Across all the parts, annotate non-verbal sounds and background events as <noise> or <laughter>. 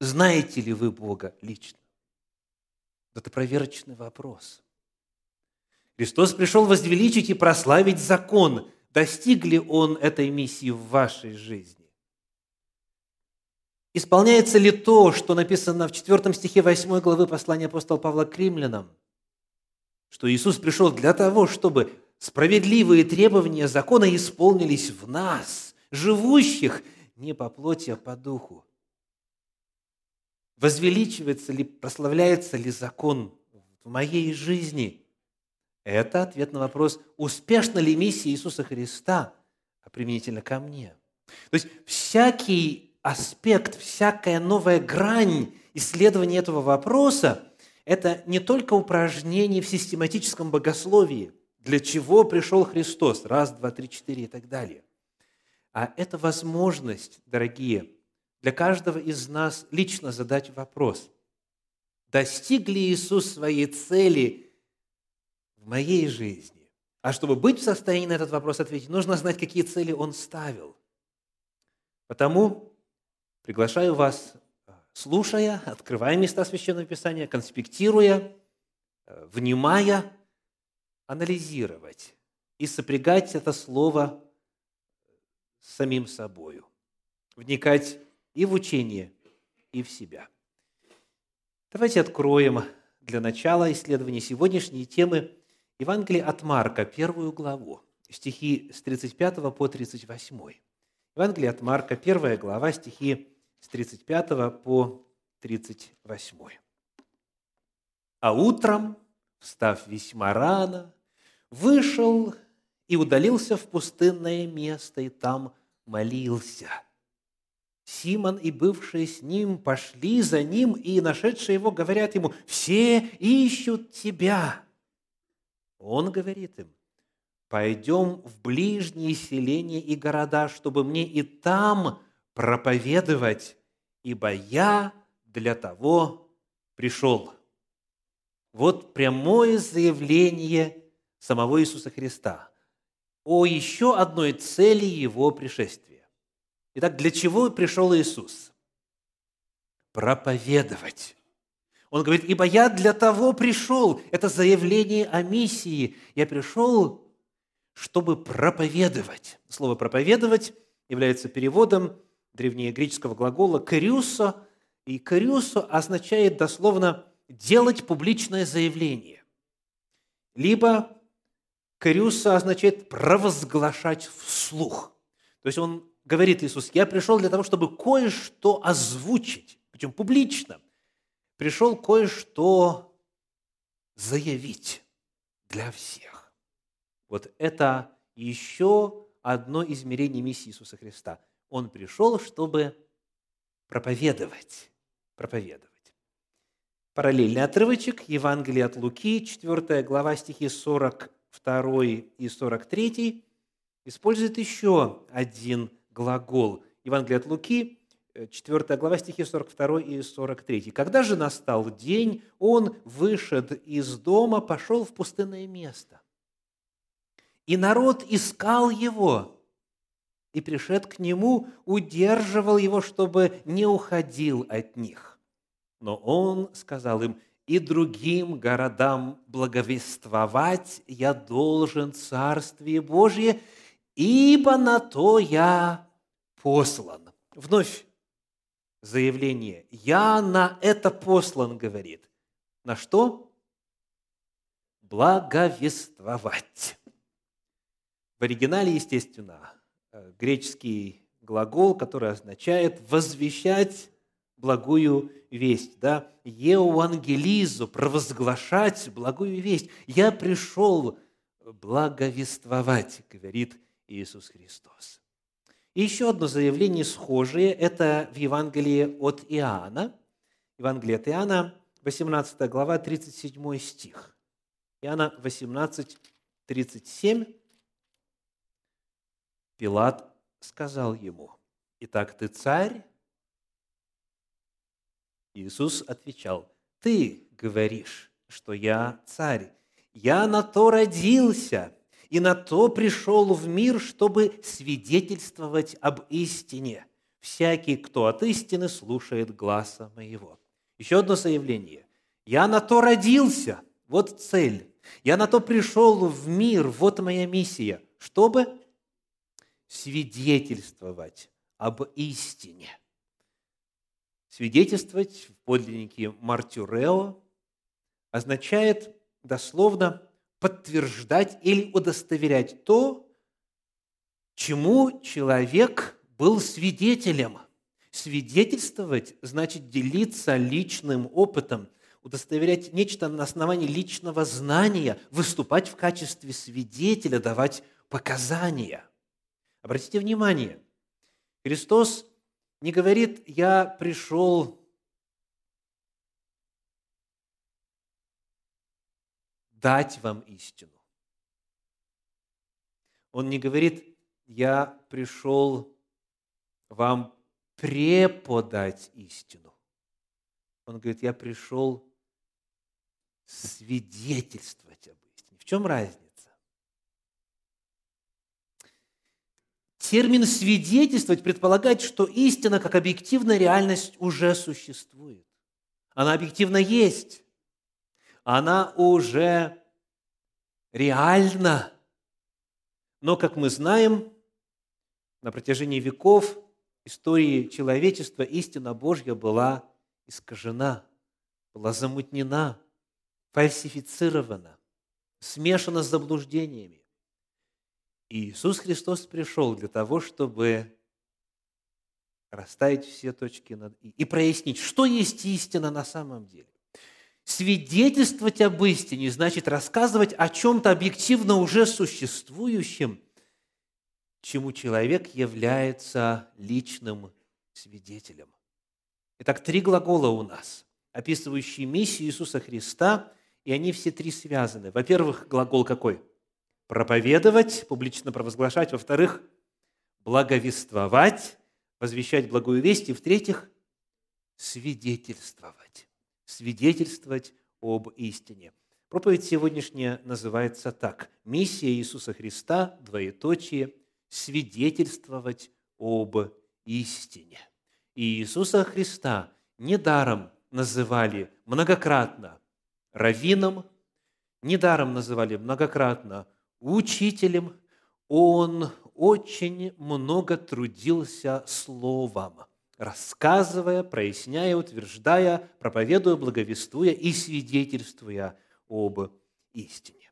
Знаете ли вы Бога лично? Это проверочный вопрос. Христос пришел возвеличить и прославить закон. Достиг ли Он этой миссии в вашей жизни? Исполняется ли то, что написано в 4 стихе 8 главы послания апостола Павла к римлянам, что Иисус пришел для того, чтобы справедливые требования закона исполнились в нас, живущих не по плоти, а по духу. Возвеличивается ли, прославляется ли закон в моей жизни? Это ответ на вопрос, успешна ли миссия Иисуса Христа а применительно ко мне. То есть всякий аспект, всякая новая грань исследования этого вопроса – это не только упражнение в систематическом богословии, для чего пришел Христос, раз, два, три, четыре и так далее, а это возможность, дорогие, для каждого из нас лично задать вопрос, достиг ли Иисус своей цели в моей жизни? А чтобы быть в состоянии на этот вопрос ответить, нужно знать, какие цели Он ставил. Потому приглашаю вас, слушая, открывая места Священного Писания, конспектируя, внимая, анализировать и сопрягать это слово с самим собою, вникать и в учение, и в себя. Давайте откроем для начала исследования сегодняшней темы Евангелие от Марка, первую главу, стихи с 35 по 38. Евангелие от Марка, первая глава, стихи с 35 по 38. «А утром, встав весьма рано, вышел и удалился в пустынное место, и там молился. Симон и бывшие с ним пошли за ним, и нашедшие его говорят ему, «Все ищут тебя». Он говорит им, «Пойдем в ближние селения и города, чтобы мне и там проповедовать, ибо я для того пришел». Вот прямое заявление самого Иисуса Христа о еще одной цели Его пришествия. Итак, для чего пришел Иисус? Проповедовать. Он говорит, ибо я для того пришел. Это заявление о миссии. Я пришел, чтобы проповедовать. Слово «проповедовать» является переводом древнегреческого глагола «крюсо», и «крюсо» означает дословно «делать публичное заявление», либо Кариуса означает провозглашать вслух. То есть он говорит Иисус, я пришел для того, чтобы кое-что озвучить, причем публично. Пришел кое-что заявить для всех. Вот это еще одно измерение миссии Иисуса Христа. Он пришел, чтобы проповедовать. Проповедовать. Параллельный отрывочек Евангелие от Луки, 4 глава, стихи 40 2 и 43 использует еще один глагол. Евангелие от Луки, 4 э, глава, стихи 42 и 43. «Когда же настал день, он вышед из дома, пошел в пустынное место. И народ искал его, и, пришед к нему, удерживал его, чтобы не уходил от них. Но он сказал им, и другим городам благовествовать я должен Царствие Божие, ибо на то я послан. Вновь заявление. Я на это послан, говорит. На что? Благовествовать. В оригинале, естественно, э, греческий глагол, который означает возвещать благую весть, да, еуангелизу, провозглашать благую весть. Я пришел благовествовать, говорит Иисус Христос. И еще одно заявление схожее, это в Евангелии от Иоанна. Евангелие от Иоанна, 18 глава, 37 стих. Иоанна 18, 37. Пилат сказал ему, «Итак, ты царь?» Иисус отвечал, «Ты говоришь, что я царь. Я на то родился и на то пришел в мир, чтобы свидетельствовать об истине. всякий, кто от истины слушает гласа моего». Еще одно заявление. «Я на то родился». Вот цель. «Я на то пришел в мир». Вот моя миссия. Чтобы свидетельствовать об истине. Свидетельствовать в подлиннике Мартюрео означает дословно подтверждать или удостоверять то, чему человек был свидетелем. Свидетельствовать значит делиться личным опытом, удостоверять нечто на основании личного знания, выступать в качестве свидетеля, давать показания. Обратите внимание, Христос не говорит, я пришел дать вам истину. Он не говорит, я пришел вам преподать истину. Он говорит, я пришел свидетельствовать об истине. В чем разница? Термин «свидетельствовать» предполагает, что истина как объективная реальность уже существует. Она объективно есть. Она уже реальна. Но, как мы знаем, на протяжении веков истории человечества истина Божья была искажена, была замутнена, фальсифицирована, смешана с заблуждениями. И Иисус Христос пришел для того, чтобы расставить все точки над «и» и прояснить, что есть истина на самом деле. Свидетельствовать об истине значит рассказывать о чем-то объективно уже существующем, чему человек является личным свидетелем. Итак, три глагола у нас, описывающие миссию Иисуса Христа, и они все три связаны. Во-первых, глагол какой? проповедовать, публично провозглашать. Во-вторых, благовествовать, возвещать благую весть. И в-третьих, свидетельствовать. Свидетельствовать об истине. Проповедь сегодняшняя называется так. Миссия Иисуса Христа, двоеточие, свидетельствовать об истине. И Иисуса Христа недаром называли многократно раввином, недаром называли многократно учителем, он очень много трудился словом, рассказывая, проясняя, утверждая, проповедуя, благовествуя и свидетельствуя об истине.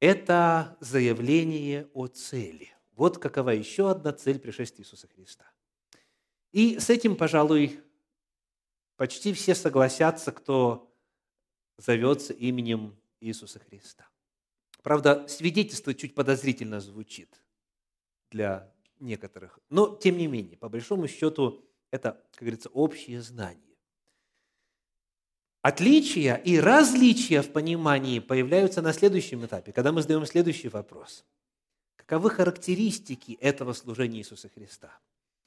Это заявление о цели. Вот какова еще одна цель пришествия Иисуса Христа. И с этим, пожалуй, почти все согласятся, кто зовется именем Иисуса Христа. Правда, свидетельство чуть подозрительно звучит для некоторых. Но, тем не менее, по большому счету, это, как говорится, общее знание. Отличия и различия в понимании появляются на следующем этапе, когда мы задаем следующий вопрос. Каковы характеристики этого служения Иисуса Христа?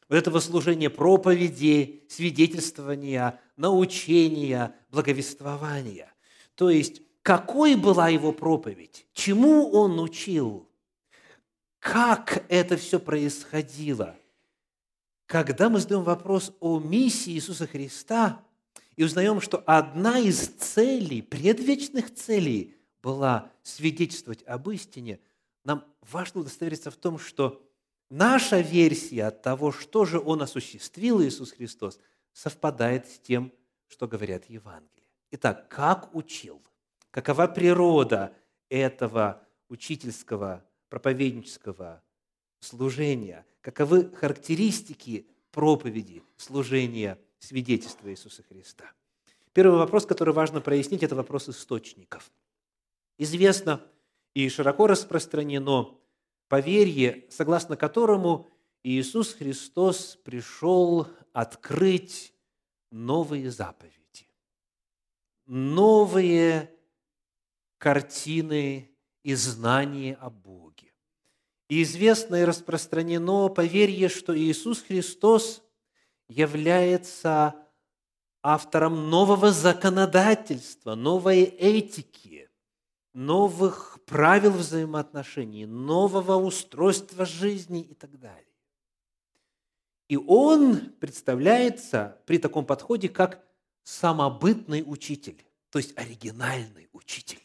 Вот этого служения проповеди, свидетельствования, научения, благовествования. То есть какой была его проповедь, чему он учил, как это все происходило. Когда мы задаем вопрос о миссии Иисуса Христа и узнаем, что одна из целей, предвечных целей была свидетельствовать об истине, нам важно удостовериться в том, что наша версия того, что же Он осуществил, Иисус Христос, совпадает с тем, что говорят Евангелие. Итак, как учил – какова природа этого учительского, проповеднического служения, каковы характеристики проповеди, служения, свидетельства Иисуса Христа. Первый вопрос, который важно прояснить, это вопрос источников. Известно и широко распространено поверье, согласно которому Иисус Христос пришел открыть новые заповеди, новые картины и знания о Боге. И известно и распространено поверье, что Иисус Христос является автором нового законодательства, новой этики, новых правил взаимоотношений, нового устройства жизни и так далее. И он представляется при таком подходе как самобытный учитель, то есть оригинальный учитель.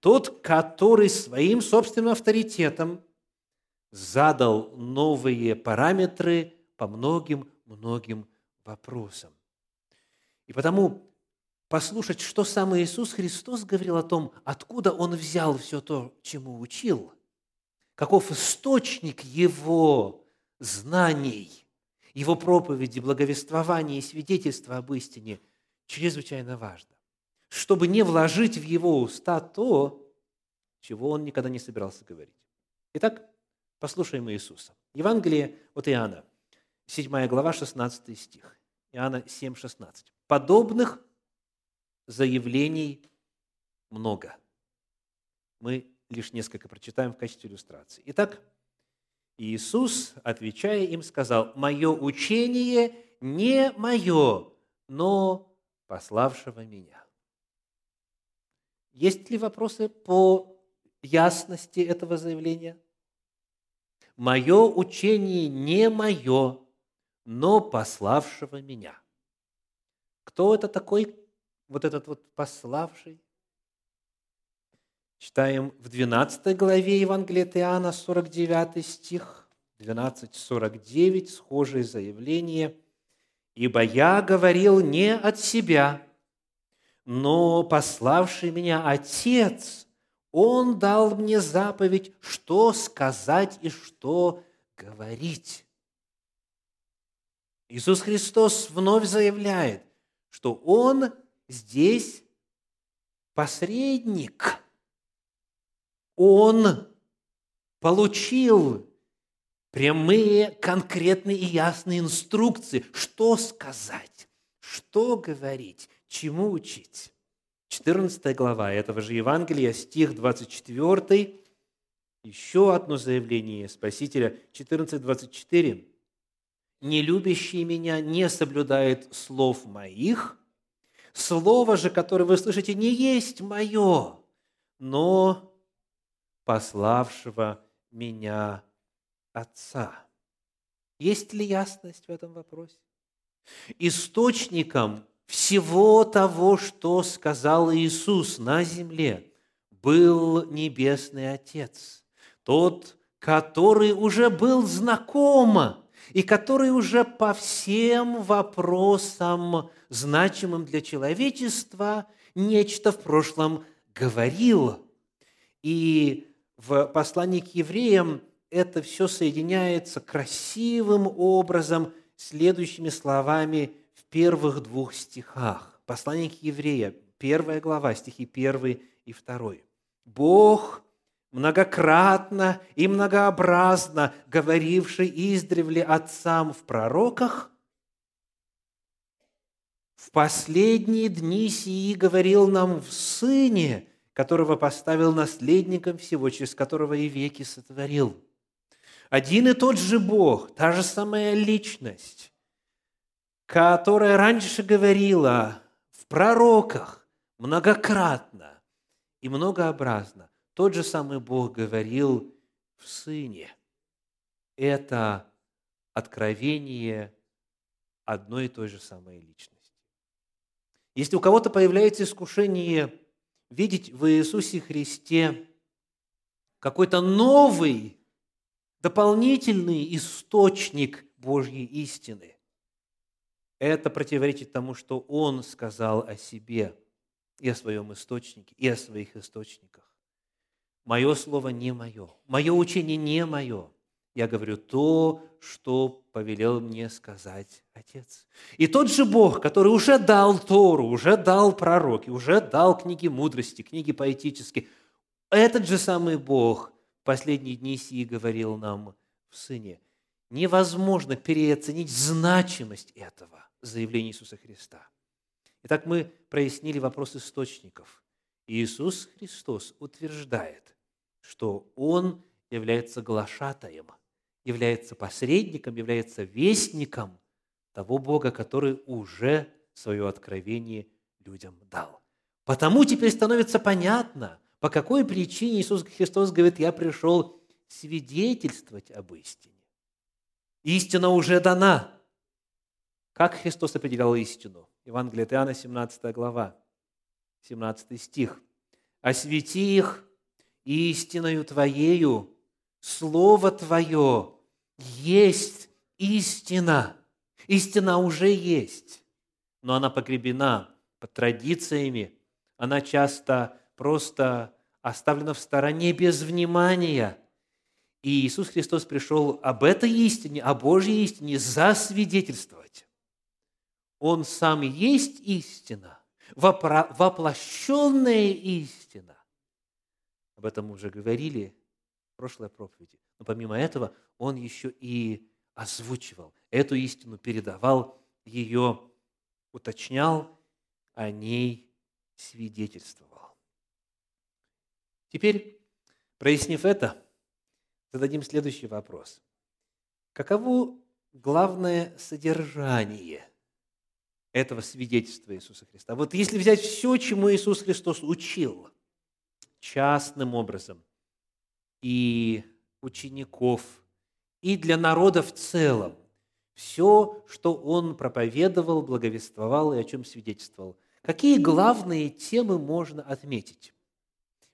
Тот, который своим собственным авторитетом задал новые параметры по многим-многим вопросам. И потому послушать, что сам Иисус Христос говорил о том, откуда Он взял все то, чему учил, каков источник Его знаний, Его проповеди, благовествования и свидетельства об истине, чрезвычайно важно чтобы не вложить в его уста то, чего он никогда не собирался говорить. Итак, послушаем Иисуса. Евангелие от Иоанна, 7 глава, 16 стих. Иоанна 7, 16. Подобных заявлений много. Мы лишь несколько прочитаем в качестве иллюстрации. Итак, Иисус, отвечая им, сказал, «Мое учение не мое, но пославшего меня». Есть ли вопросы по ясности этого заявления? Мое учение не мое, но пославшего меня. Кто это такой, вот этот вот пославший? Читаем в 12 главе Евангелия от Иоанна, 49 стих, 12.49, схожее заявление. «Ибо я говорил не от себя, но пославший меня Отец, Он дал мне заповедь, что сказать и что говорить. Иисус Христос вновь заявляет, что Он здесь посредник. Он получил прямые, конкретные и ясные инструкции, что сказать, что говорить, чему учить? 14 глава этого же Евангелия, стих 24, еще одно заявление Спасителя, 14.24. «Не любящий меня не соблюдает слов моих, слово же, которое вы слышите, не есть мое, но пославшего меня Отца». Есть ли ясность в этом вопросе? Источником всего того, что сказал Иисус на земле, был Небесный Отец, тот, который уже был знаком и который уже по всем вопросам, значимым для человечества, нечто в прошлом говорил. И в послании к евреям это все соединяется красивым образом следующими словами – первых двух стихах. Послание к евреям, первая глава, стихи 1 и 2. «Бог, многократно и многообразно говоривший издревле отцам в пророках, в последние дни сии говорил нам в Сыне, которого поставил наследником всего, через которого и веки сотворил. Один и тот же Бог, та же самая личность, которая раньше говорила в пророках многократно и многообразно. Тот же самый Бог говорил в Сыне. Это откровение одной и той же самой личности. Если у кого-то появляется искушение видеть в Иисусе Христе какой-то новый, дополнительный источник Божьей истины, это противоречит тому, что Он сказал о себе и о своем источнике, и о своих источниках. Мое слово не мое, мое учение не мое. Я говорю то, что повелел мне сказать Отец. И тот же Бог, который уже дал Тору, уже дал пророки, уже дал книги мудрости, книги поэтические, этот же самый Бог в последние дни сии говорил нам в Сыне. Невозможно переоценить значимость этого заявление Иисуса Христа. Итак, мы прояснили вопрос источников. Иисус Христос утверждает, что Он является глашатаем, является посредником, является вестником того Бога, который уже свое откровение людям дал. Потому теперь становится понятно, по какой причине Иисус Христос говорит, я пришел свидетельствовать об истине. Истина уже дана – Как Христос определял истину? Евангелие от Иоанна, 17 глава, 17 стих. «Освети их истиною Твоею, Слово Твое есть истина». Истина уже есть, но она погребена под традициями, она часто просто оставлена в стороне без внимания. И Иисус Христос пришел об этой истине, о Божьей истине засвидетельствовать. Он сам есть истина, воплощенная истина. Об этом мы уже говорили в прошлой проповеди. Но помимо этого, Он еще и озвучивал эту истину, передавал ее, уточнял, о ней свидетельствовал. Теперь, прояснив это, зададим следующий вопрос. Каково главное содержание этого свидетельства Иисуса Христа? Вот если взять все, чему Иисус Христос учил частным образом, и учеников, и для народа в целом, все, что Он проповедовал, благовествовал и о чем свидетельствовал, Какие главные темы можно отметить?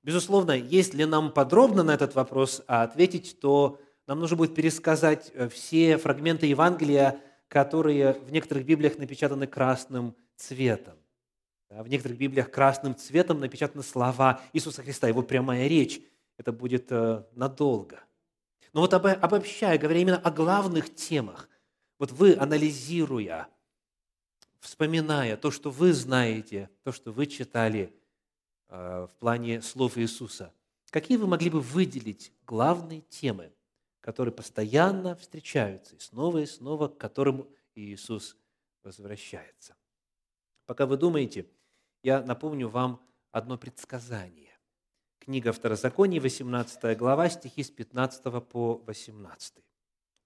Безусловно, если нам подробно на этот вопрос ответить, то нам нужно будет пересказать э, все фрагменты Евангелия, которые в некоторых Библиях напечатаны красным цветом. В некоторых Библиях красным цветом напечатаны слова Иисуса Христа, его прямая речь. Это будет э, надолго. Но вот обобщая, говоря именно о главных темах, вот вы, анализируя вспоминая то, что вы знаете, то, что вы читали э, в плане слов Иисуса, какие вы могли бы выделить главные темы, которые постоянно встречаются и снова и снова, к которым Иисус возвращается? Пока вы думаете, я напомню вам одно предсказание. Книга Второзакония, 18 глава, стихи с 15 по 18.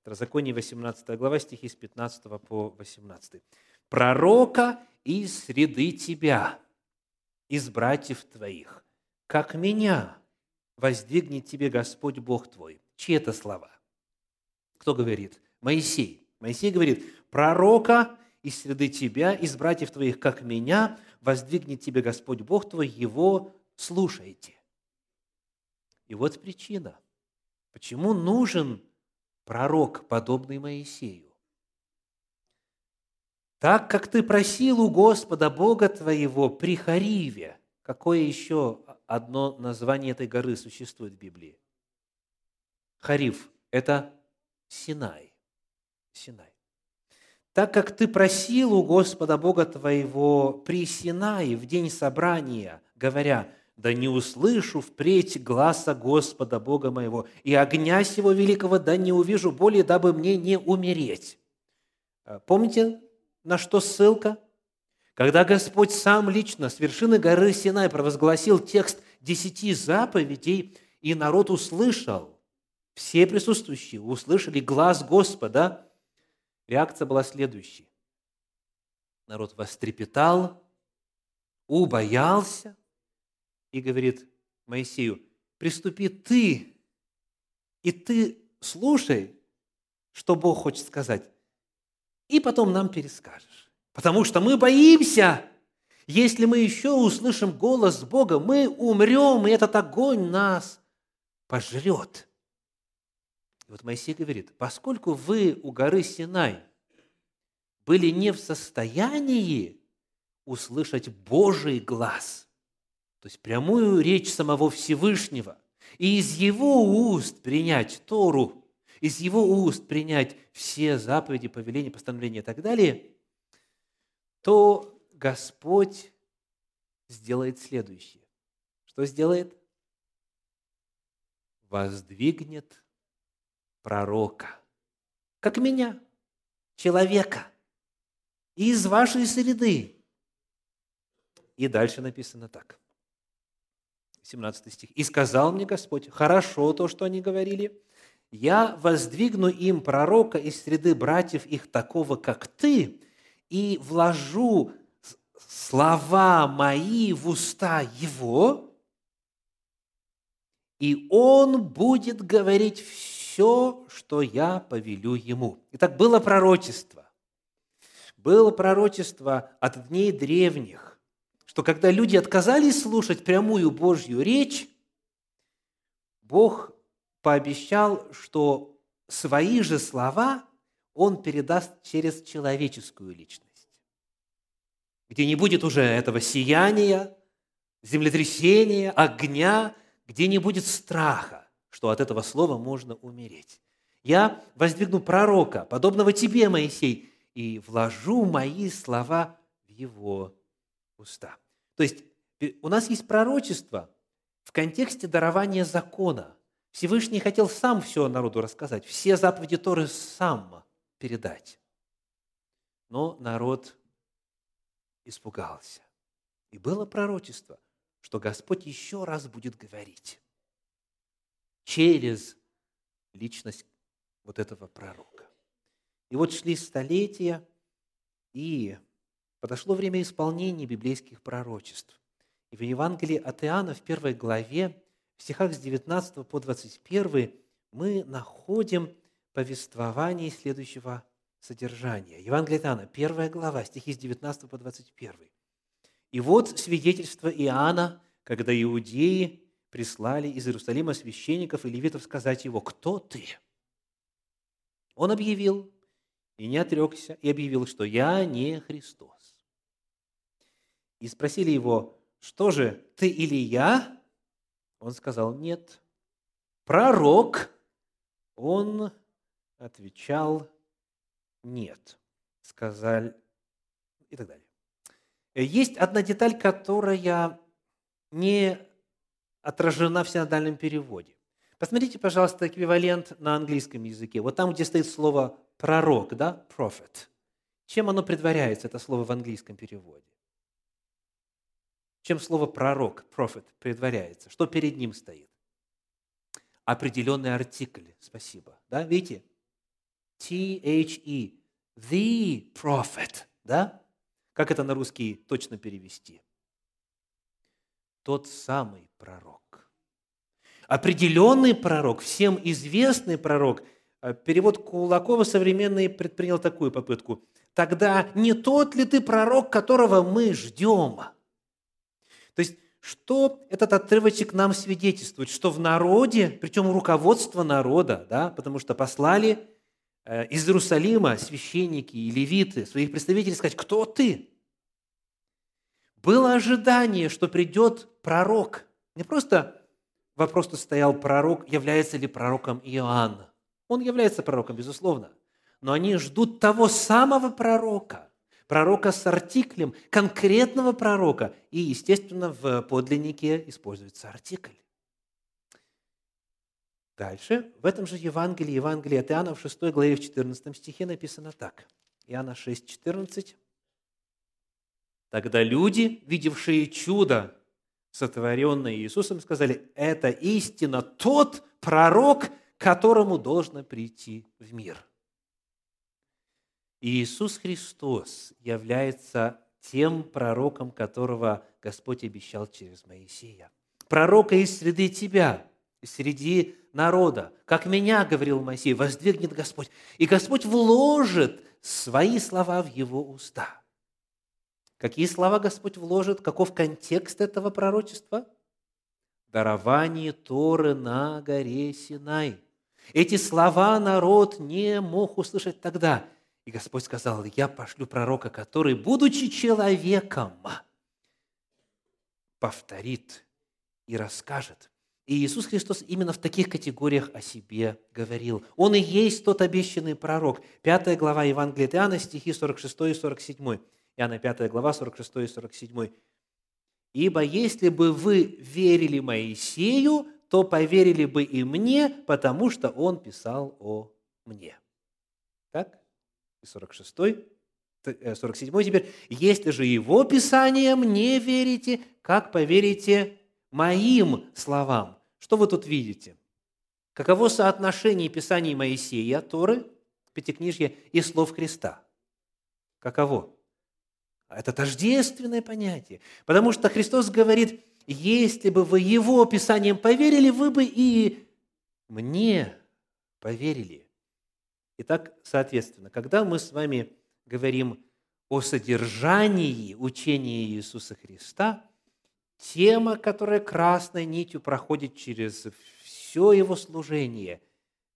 Второзаконие, 18 глава, стихи с 15 по 18 пророка из среды тебя, из братьев твоих, как меня воздвигнет тебе Господь Бог твой. Чьи это слова? Кто говорит? Моисей. Моисей говорит, пророка из среды тебя, из братьев твоих, как меня, воздвигнет тебе Господь Бог твой, его слушайте. И вот причина, почему нужен пророк, подобный Моисею. Так как ты просил у Господа Бога твоего при Хариве. Какое еще одно название этой горы существует в Библии? Харив – это Синай. Синай. Так как ты просил у Господа Бога твоего при Синае в день собрания, говоря, да не услышу впредь гласа Господа Бога моего, и огня сего великого да не увижу более, дабы мне не умереть. Помните на что ссылка? Когда Господь сам лично с вершины горы Синай провозгласил текст десяти заповедей, и народ услышал, все присутствующие услышали глаз Господа, реакция была следующей. Народ вострепетал, убоялся и говорит Моисею, приступи ты, и ты слушай, что Бог хочет сказать и потом нам перескажешь. Потому что мы боимся. Если мы еще услышим голос Бога, мы умрем, и этот огонь нас пожрет. И вот Моисей говорит, поскольку вы у горы Синай были не в состоянии услышать Божий глаз, то есть прямую речь самого Всевышнего, и из его уст принять Тору, из его уст принять все заповеди, повеления, постановления и так далее, то Господь сделает следующее. Что сделает? Воздвигнет пророка, как меня, человека, из вашей среды. И дальше написано так. 17 стих. «И сказал мне Господь, хорошо то, что они говорили, я воздвигну им пророка из среды братьев их такого, как ты, и вложу слова мои в уста его, и он будет говорить все, что я повелю ему». Итак, было пророчество. было пророчество от дней древних, что когда люди отказались слушать прямую Божью речь, Бог пообещал, что свои же слова Он передаст через человеческую личность, где не будет уже этого сияния, землетрясения, огня, где не будет страха, что от этого слова можно умереть. Я воздвигну пророка, подобного тебе, Моисей, и вложу мои слова в его уста. То есть у нас есть пророчество в контексте дарования закона. Всевышний хотел сам все народу рассказать, все заповеди Торы сам передать. Но народ испугался. И было пророчество, что Господь еще раз будет говорить через личность вот этого пророка. И вот шли столетия, и подошло время исполнения библейских пророчеств. И в Евангелии от Иоанна в первой главе, в стихах с 19 по 21, мы находим повествование следующего содержания. Евангелие от Иоанна, первая глава, стихи с 19 по 21. «И вот свидетельство Иоанна, когда иудеи прислали из Иерусалима священников и левитов сказать его, «Кто ты?» Он объявил, и не отрекся, и объявил, что «Я не Христос». И спросили его, «Что же, ты или я?» Он сказал, «Нет». «Пророк?» Он отвечал, «Нет». Сказали, и так далее. Есть одна деталь, которая не отражена в синодальном переводе. Посмотрите, пожалуйста, эквивалент на английском языке. Вот там, где стоит слово «пророк», да, «prophet». Чем оно предваряется, это слово в английском переводе? Чем слово «пророк», «prophet» предваряется? Что перед ним стоит? Определенный артикль, спасибо. Да, видите? T-H-E, the prophet, да? Как это на русский точно перевести? Тот самый пророк определенный пророк, всем известный пророк. Э, перевод Кулакова современный предпринял такую попытку. Тогда не тот ли ты пророк, которого мы ждем? То есть, что этот отрывочек нам свидетельствует? Что в народе, причем руководство народа, да, потому что послали э, из Иерусалима священники и левиты, своих представителей сказать, кто ты? Было ожидание, что придет пророк. Не просто Вопрос стоял, пророк, является ли пророком Иоанн. Он является пророком, безусловно. Но они ждут того самого пророка, пророка с артиклем, конкретного пророка. И, естественно, в подлиннике используется артикль. Дальше, в этом же Евангелии, Евангелии от Иоанна, в 6 главе, в 14 стихе написано так. Иоанна 6, 14. «Тогда люди, видевшие чудо, сотворенное Иисусом, сказали, это истина тот пророк, которому должно прийти в мир. Иисус Христос является тем пророком, которого Господь обещал через Моисея. Пророка из среды тебя, из среди народа, как меня, говорил Моисей, воздвигнет Господь. И Господь вложит свои слова в его уста – Какие слова Господь вложит? Каков контекст этого пророчества? Дарование Торы на горе Синай. Эти слова народ не мог услышать тогда. И Господь сказал, я пошлю пророка, который, будучи человеком, повторит и расскажет. И Иисус Христос именно в таких категориях о себе говорил. Он и есть тот обещанный пророк. Пятая глава Евангелия от Иоанна, стихи 46 и 47. Иоанна 5 глава, 46 и 47. «Ибо если бы вы верили Моисею, то поверили бы и мне, потому что он писал о мне». Так? И 46 47 э, теперь. «Если же его писанием не верите, как поверите моим словам?» Что вы тут видите? Каково соотношение Писаний Моисея, Торы, Пятикнижья и слов Христа? Каково? Это тождественное понятие. Потому что Христос говорит, если бы вы Его Писанием поверили, вы бы и мне поверили. Итак, соответственно, когда мы с вами говорим о содержании учения Иисуса Христа, тема, которая красной нитью проходит через все его служение,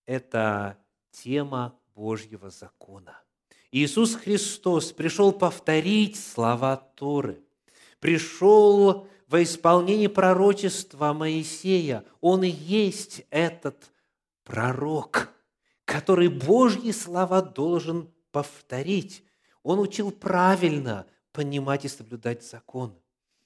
это тема Божьего закона. Иисус Христос пришел повторить слова Торы, пришел во исполнение пророчества Моисея. Он и есть этот пророк, который Божьи слова должен повторить. Он учил правильно понимать и соблюдать закон.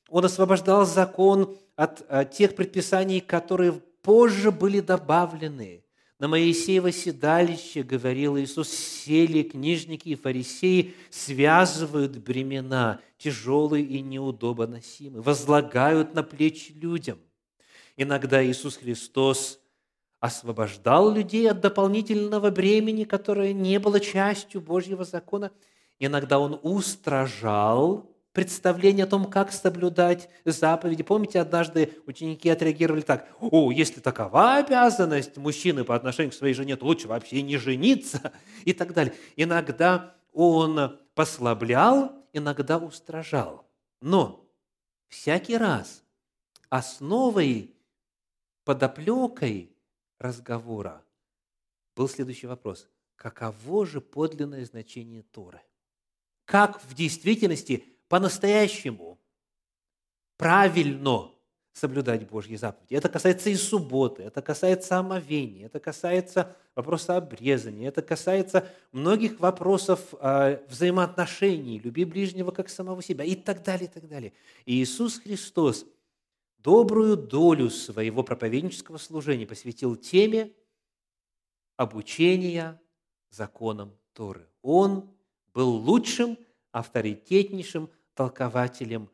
Он освобождал закон от э, тех предписаний, которые позже были добавлены. На Моисеево седалище, говорил Иисус, сели книжники и фарисеи, связывают бремена, тяжелые и неудобоносимые, возлагают на плечи людям. Иногда Иисус Христос освобождал людей от дополнительного бремени, которое не было частью Божьего закона. Иногда Он устражал представление о том, как соблюдать заповеди. Помните, однажды ученики отреагировали так, «О, если такова обязанность мужчины по отношению к своей жене, то лучше вообще не жениться» <laughs> и так далее. Иногда он послаблял, иногда устражал. Но всякий раз основой, подоплекой разговора был следующий вопрос. Каково же подлинное значение Торы? Как в действительности по-настоящему правильно соблюдать Божьи заповеди. Это касается и субботы, это касается омовения, это касается вопроса обрезания, это касается многих вопросов э, взаимоотношений, люби ближнего как самого себя и так далее, и так далее. И Иисус Христос добрую долю своего проповеднического служения посвятил теме обучения законам Торы. Он был лучшим, авторитетнейшим толкователем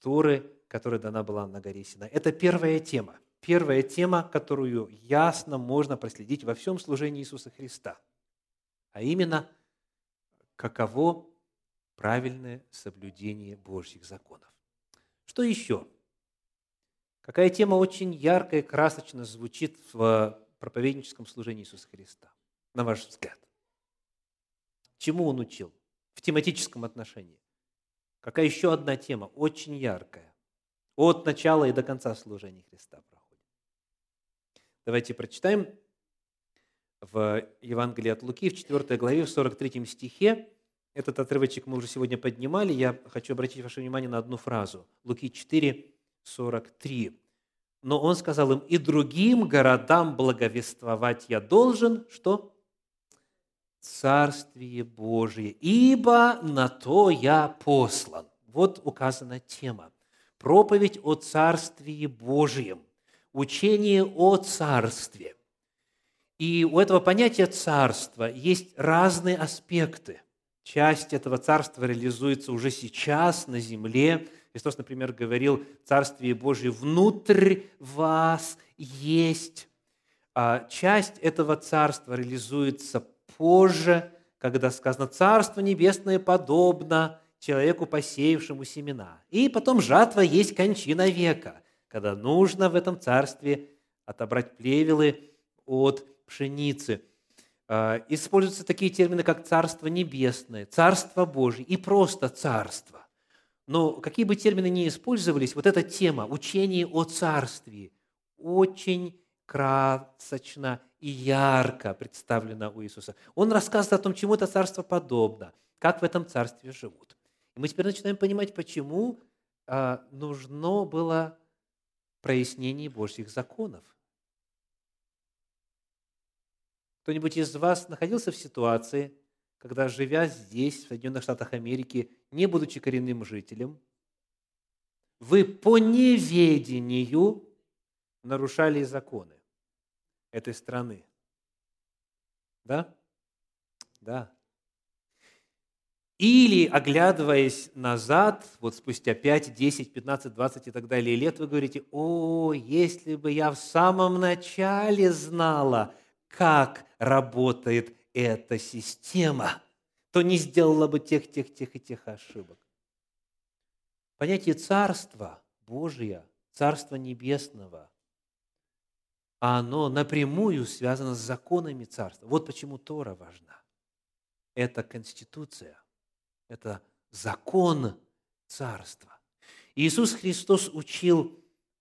Торы, которая дана была на горе Синай. Это первая тема. Первая тема, которую ясно можно проследить во всем служении Иисуса Христа. А именно, каково правильное соблюдение Божьих законов. Что еще? Какая тема очень ярко и красочно звучит в проповедническом служении Иисуса Христа, на ваш взгляд? Чему Он учил в тематическом отношении? Какая еще одна тема, очень яркая, от начала и до конца служения Христа проходит. Давайте прочитаем в Евангелии от Луки, в 4 главе, в 43 стихе. Этот отрывочек мы уже сегодня поднимали. Я хочу обратить ваше внимание на одну фразу. Луки 4, 43. Но он сказал им, и другим городам благовествовать я должен, что? Царствие Божие, ибо на то я послан. Вот указана тема. Проповедь о Царстве Божьем, учение о Царстве. И у этого понятия царства есть разные аспекты. Часть этого царства реализуется уже сейчас на земле. Христос, например, говорил, Царствие Божие внутрь вас есть. А часть этого царства реализуется позже, когда сказано «Царство небесное подобно человеку, посеявшему семена». И потом жатва есть кончина века, когда нужно в этом царстве отобрать плевелы от пшеницы. А, используются такие термины, как «царство небесное», «царство Божие» и просто «царство». Но какие бы термины ни использовались, вот эта тема, учение о царстве, очень красочно и ярко представлена у Иисуса. Он рассказывает о том, чему это царство подобно, как в этом царстве живут. И мы теперь начинаем понимать, почему а, нужно было прояснение Божьих законов. Кто-нибудь из вас находился в ситуации, когда, живя здесь, в Соединенных Штатах Америки, не будучи коренным жителем, вы по неведению нарушали законы? этой страны. Да? Да. Или, оглядываясь назад, вот спустя 5, 10, 15, 20 и так далее лет, вы говорите, о, если бы я в самом начале знала, как работает эта система, то не сделала бы тех, тех, тех и тех ошибок. Понятие царства Божия, царства небесного – а оно напрямую связано с законами царства. Вот почему Тора важна. Это конституция, это закон царства. Иисус Христос учил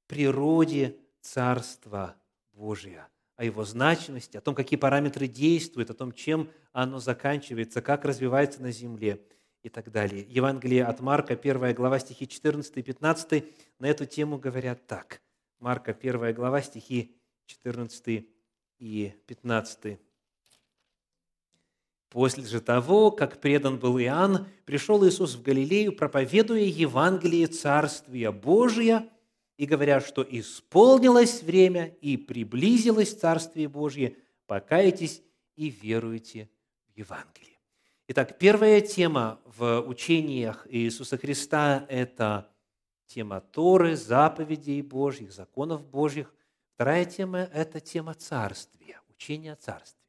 природе Царства Божия, о его значимости, о том, какие параметры действуют, о том, чем оно заканчивается, как развивается на земле и так далее. Евангелие от Марка, 1 глава, стихи 14 и 15 на эту тему говорят так. Марка, 1 глава, стихи 14 и 15. После же того, как предан был Иоанн, пришел Иисус в Галилею, проповедуя Евангелие Царствия Божия и говоря, что исполнилось время и приблизилось Царствие Божье, покайтесь и веруйте в Евангелие. Итак, первая тема в учениях Иисуса Христа – это тема Торы, заповедей Божьих, законов Божьих. Вторая тема – это тема царствия, учения о царстве.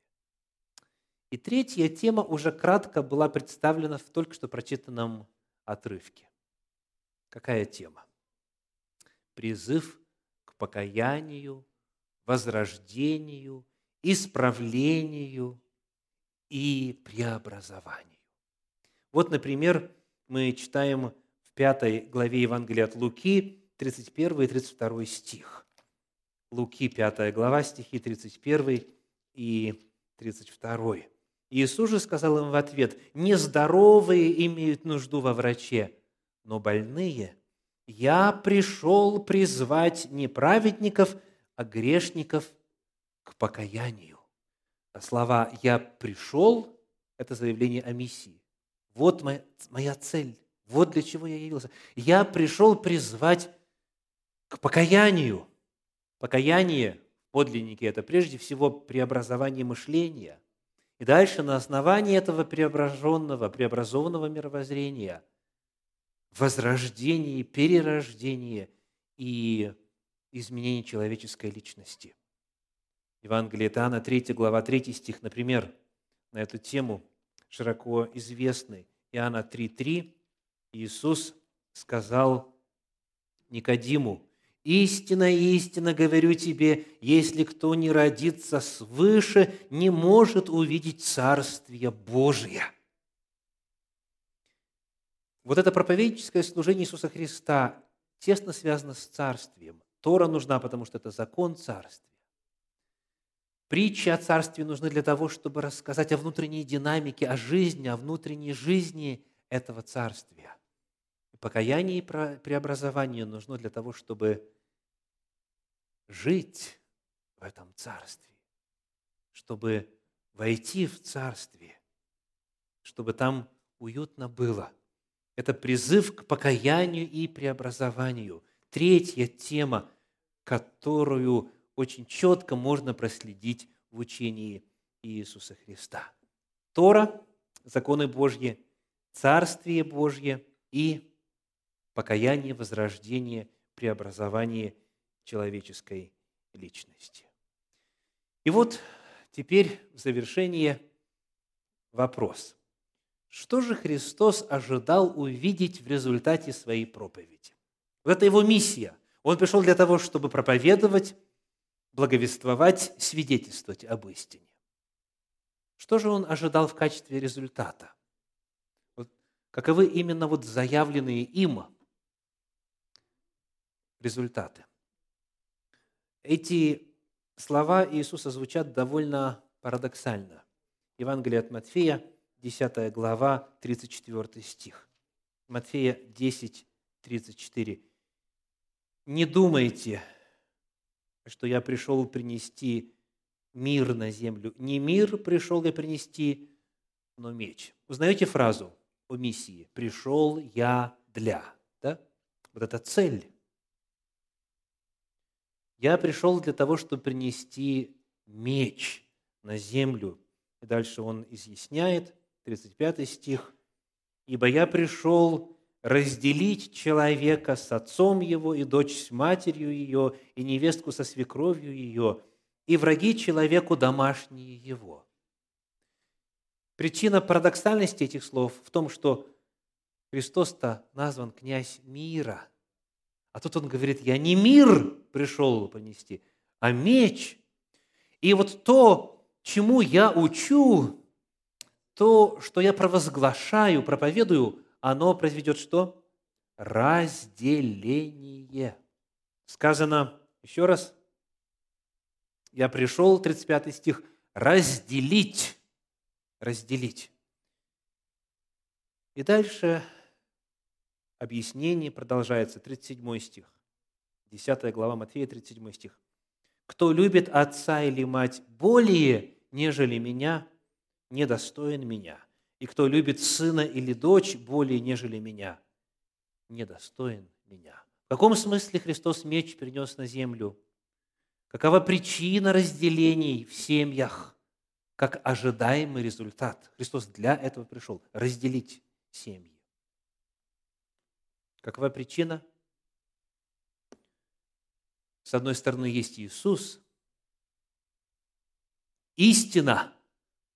И третья тема уже кратко была представлена в только что прочитанном отрывке. Какая тема? Призыв к покаянию, возрождению, исправлению и преобразованию. Вот, например, мы читаем в пятой главе Евангелия от Луки, 31 и 32 стих. Луки, 5 глава, стихи 31 и 32. Иисус же сказал им в ответ, нездоровые имеют нужду во враче, но больные. Я пришел призвать не праведников, а грешников к покаянию. А слова «я пришел» – это заявление о миссии. Вот моя, моя цель, вот для чего я явился. Я пришел призвать к покаянию. Покаяние в подлиннике – это прежде всего преобразование мышления – и дальше на основании этого преображенного, преобразованного мировоззрения возрождение, перерождение и изменение человеческой личности. Евангелие Иоанна, 3 глава, 3 стих, например, на эту тему широко известный. Иоанна 3.3 Иисус сказал Никодиму, Истина, истина говорю тебе, если кто не родится свыше, не может увидеть Царствие Божие. Вот это проповедническое служение Иисуса Христа тесно связано с Царствием. Тора нужна, потому что это закон Царствия. Притчи о Царстве нужны для того, чтобы рассказать о внутренней динамике, о жизни, о внутренней жизни этого Царствия. Покаяние и преобразование нужно для того, чтобы жить в этом царстве, чтобы войти в царствие, чтобы там уютно было. Это призыв к покаянию и преобразованию. Третья тема, которую очень четко можно проследить в учении Иисуса Христа. Тора, законы Божьи, Царствие Божье и покаяние, возрождение, преобразование человеческой личности. И вот теперь в завершение вопрос. Что же Христос ожидал увидеть в результате своей проповеди? Вот это его миссия. Он пришел для того, чтобы проповедовать, благовествовать, свидетельствовать об истине. Что же он ожидал в качестве результата? Вот каковы именно вот заявленные им результаты? Эти слова Иисуса звучат довольно парадоксально. Евангелие от Матфея, 10 глава, 34 стих. Матфея 10, 34. «Не думайте, что я пришел принести мир на землю. Не мир пришел я принести, но меч». Узнаете фразу о миссии? «Пришел я для». Да? Вот это цель я пришел для того, чтобы принести меч на землю. И дальше он изъясняет, 35 стих. «Ибо я пришел разделить человека с отцом его, и дочь с матерью ее, и невестку со свекровью ее, и враги человеку домашние его». Причина парадоксальности этих слов в том, что Христос-то назван князь мира – а тут он говорит, я не мир пришел понести, а меч. И вот то, чему я учу, то, что я провозглашаю, проповедую, оно произведет что? Разделение. Сказано, еще раз, я пришел, 35 стих, разделить, разделить. И дальше объяснение продолжается, 37 стих, 10 глава Матфея, 37 стих. «Кто любит отца или мать более, нежели меня, недостоин меня. И кто любит сына или дочь более, нежели меня, недостоин меня». В каком смысле Христос меч принес на землю? Какова причина разделений в семьях, как ожидаемый результат? Христос для этого пришел – разделить семьи. Какова причина? С одной стороны, есть Иисус, истина,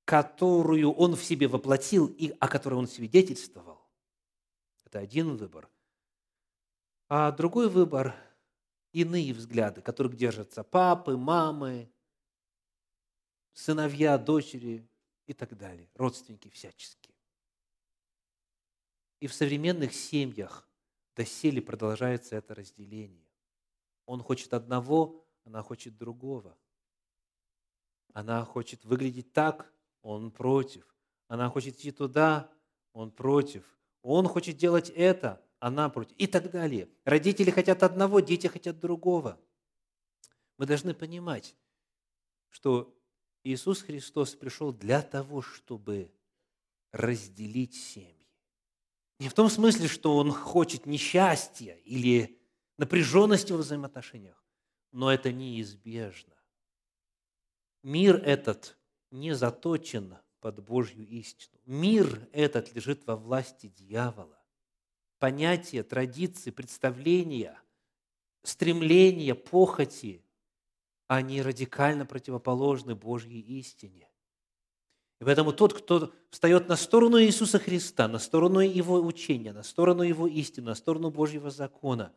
которую Он в себе воплотил и о которой Он свидетельствовал. Это один выбор. А другой выбор – иные взгляды, которых держатся папы, мамы, сыновья, дочери и так далее, родственники всяческие. И в современных семьях доселе продолжается это разделение. Он хочет одного, она хочет другого. Она хочет выглядеть так, он против. Она хочет идти туда, он против. Он хочет делать это, она против. И так далее. Родители хотят одного, дети хотят другого. Мы должны понимать, что Иисус Христос пришел для того, чтобы разделить семьи. Не в том смысле, что Он хочет несчастья или напряженности во взаимоотношениях, но это неизбежно. Мир этот не заточен под Божью истину. Мир этот лежит во власти дьявола. Понятия, традиции, представления, стремления, похоти, они радикально противоположны Божьей истине. И поэтому тот, кто встает на сторону Иисуса Христа, на сторону Его учения, на сторону Его истины, на сторону Божьего закона,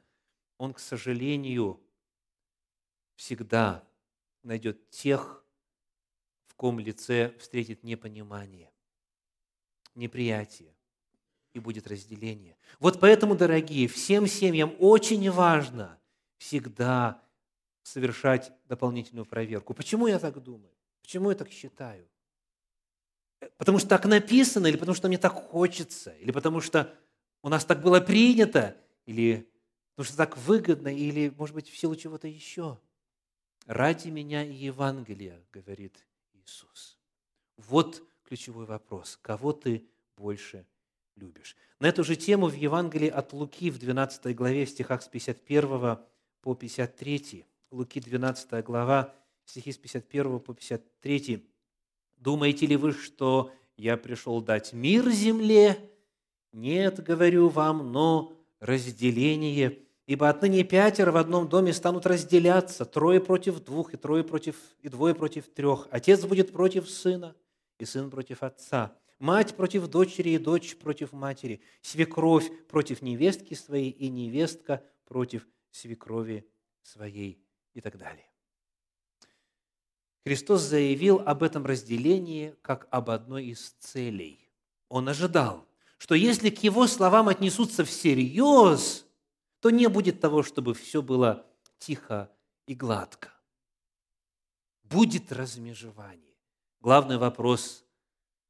он, к сожалению, всегда найдет тех, в ком лице встретит непонимание, неприятие и будет разделение. Вот поэтому, дорогие, всем семьям очень важно всегда совершать дополнительную проверку. Почему я так думаю? Почему я так считаю? потому что так написано, или потому что мне так хочется, или потому что у нас так было принято, или потому что так выгодно, или, может быть, в силу чего-то еще. Ради меня и Евангелия, говорит Иисус. Вот ключевой вопрос. Кого ты больше любишь? На эту же тему в Евангелии от Луки в 12 главе, в стихах с 51 по 53. Луки 12 глава, стихи с 51 по 53 Думаете ли вы, что я пришел дать мир земле? Нет, говорю вам, но разделение. Ибо отныне пятеро в одном доме станут разделяться, трое против двух, и трое против, и двое против трех. Отец будет против сына, и сын против отца. Мать против дочери, и дочь против матери. Свекровь против невестки своей, и невестка против свекрови своей, и так далее. Христос заявил об этом разделении как об одной из целей. Он ожидал, что если к его словам отнесутся всерьез, то не будет того, чтобы все было тихо и гладко. Будет размежевание. Главный вопрос,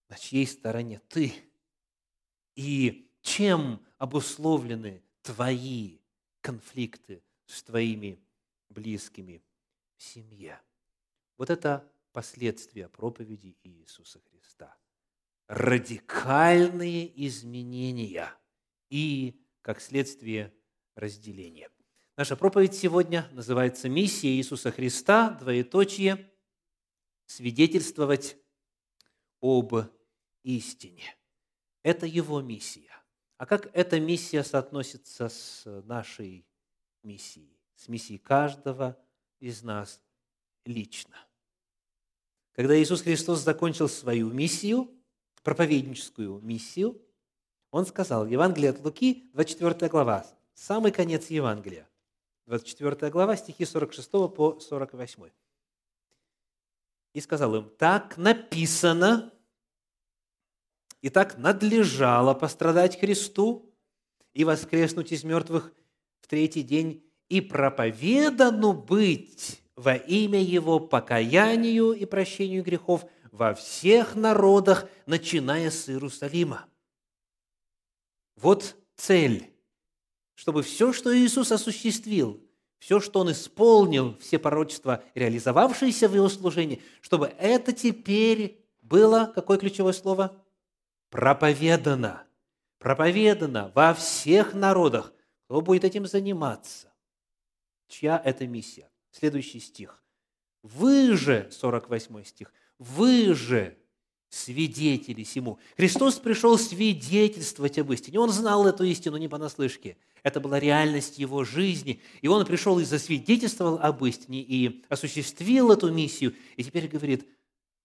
на чьей стороне ты? И чем обусловлены твои конфликты с твоими близкими в семье? Вот это последствия проповеди Иисуса Христа. Радикальные изменения и, как следствие, разделение. Наша проповедь сегодня называется «Миссия Иисуса Христа, двоеточие, свидетельствовать об истине». Это Его миссия. А как эта миссия соотносится с нашей миссией, с миссией каждого из нас лично – когда Иисус Христос закончил свою миссию, проповедническую миссию, Он сказал, Евангелие от Луки, 24 глава, самый конец Евангелия, 24 глава, стихи 46 по 48. И сказал им, так написано Итак, надлежало пострадать Христу и воскреснуть из мертвых в третий день, и проповедану быть во имя Его покаянию и прощению грехов во всех народах, начиная с Иерусалима. Вот цель, чтобы все, что Иисус осуществил, все, что Он исполнил, все пророчества, реализовавшиеся в Его служении, чтобы это теперь было, какое ключевое слово? Проповедано. Проповедано во всех народах. Кто будет этим заниматься? Чья это миссия? Следующий стих. Вы же, 48 стих, вы же свидетели сему. Христос пришел свидетельствовать об истине. Он знал эту истину не понаслышке. Это была реальность его жизни. И он пришел и засвидетельствовал об истине, и осуществил эту миссию. И теперь говорит,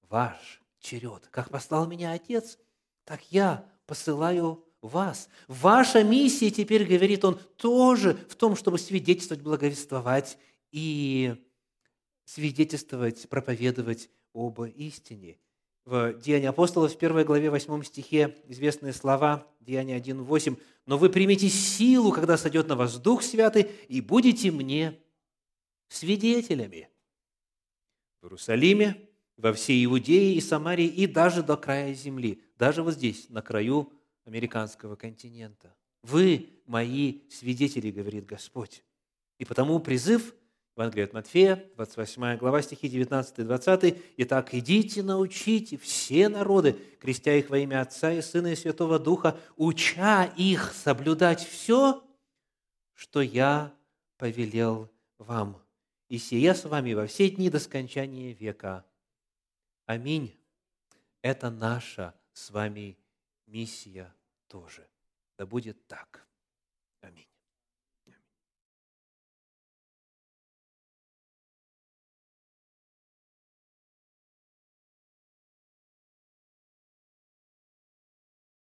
ваш черед. Как послал меня Отец, так я посылаю вас. Ваша миссия, теперь говорит он, тоже в том, чтобы свидетельствовать, благовествовать и свидетельствовать, проповедовать об истине. В Деянии апостолов, в первой главе, 8 стихе, известные слова, Деяния 1.8. «Но вы примите силу, когда сойдет на вас Дух Святый, и будете мне свидетелями в Иерусалиме, во всей Иудее и Самарии, и даже до края земли, даже вот здесь, на краю американского континента. Вы мои свидетели, говорит Господь. И потому призыв – Евангелие от Матфея, 28 глава, стихи 19 и 20. «Итак, идите, научите все народы, крестя их во имя Отца и Сына и Святого Духа, уча их соблюдать все, что я повелел вам. И сия с вами во все дни до скончания века. Аминь. Это наша с вами миссия тоже. Да будет так.